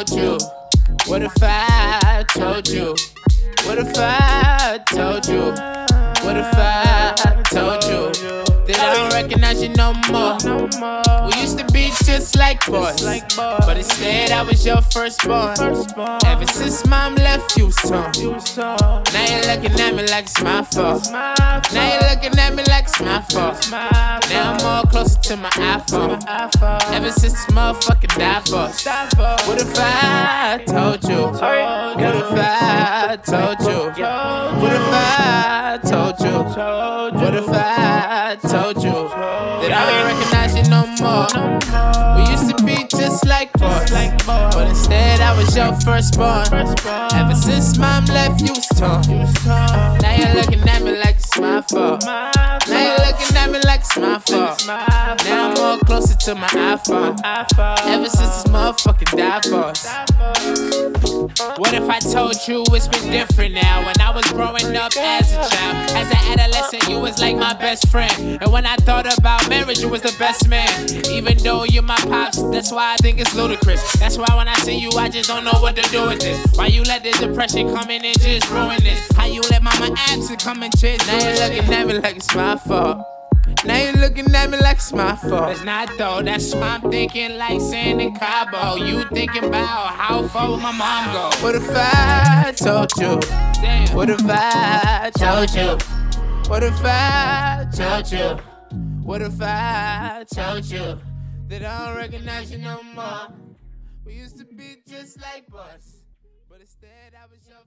Told you? What if I told you? What if I told you? What if I told you that I don't recognize you no more? We used to be just like boys, but instead I was your firstborn. Ever since mom left, you torn. Now you're looking at me like it's my fault. Now you're looking at me like it's my fault. Now I'm all closer to my iPhone. Ever since this motherfucking divorce. What if I told you? What if I told you? What if I told you? What if I told you We used to be just like boys, but instead I was your firstborn. Ever since mom left, you was torn. My fault. Now I'm more closer to my iPhone. Ever since this motherfucking divorce. What if I told you it's been different now? When I was growing up as a child, as an adolescent, you was like my best friend. And when I thought about marriage, you was the best man. Even though you're my pops, that's why I think it's ludicrous. That's why when I see you, I just don't know what to do with this. Why you let the depression come in and just ruin this? How you let mama absent come and just now you're looking at me like it's my fault. Now you're looking at me like it's my fault. It's not though, that's why I'm thinking like sand in Cabo. You thinking about how far my mom go? What if I told you? What if I told you? What if I told you? What if I told you that I don't recognize you no more? We used to be just like us, but instead I was your.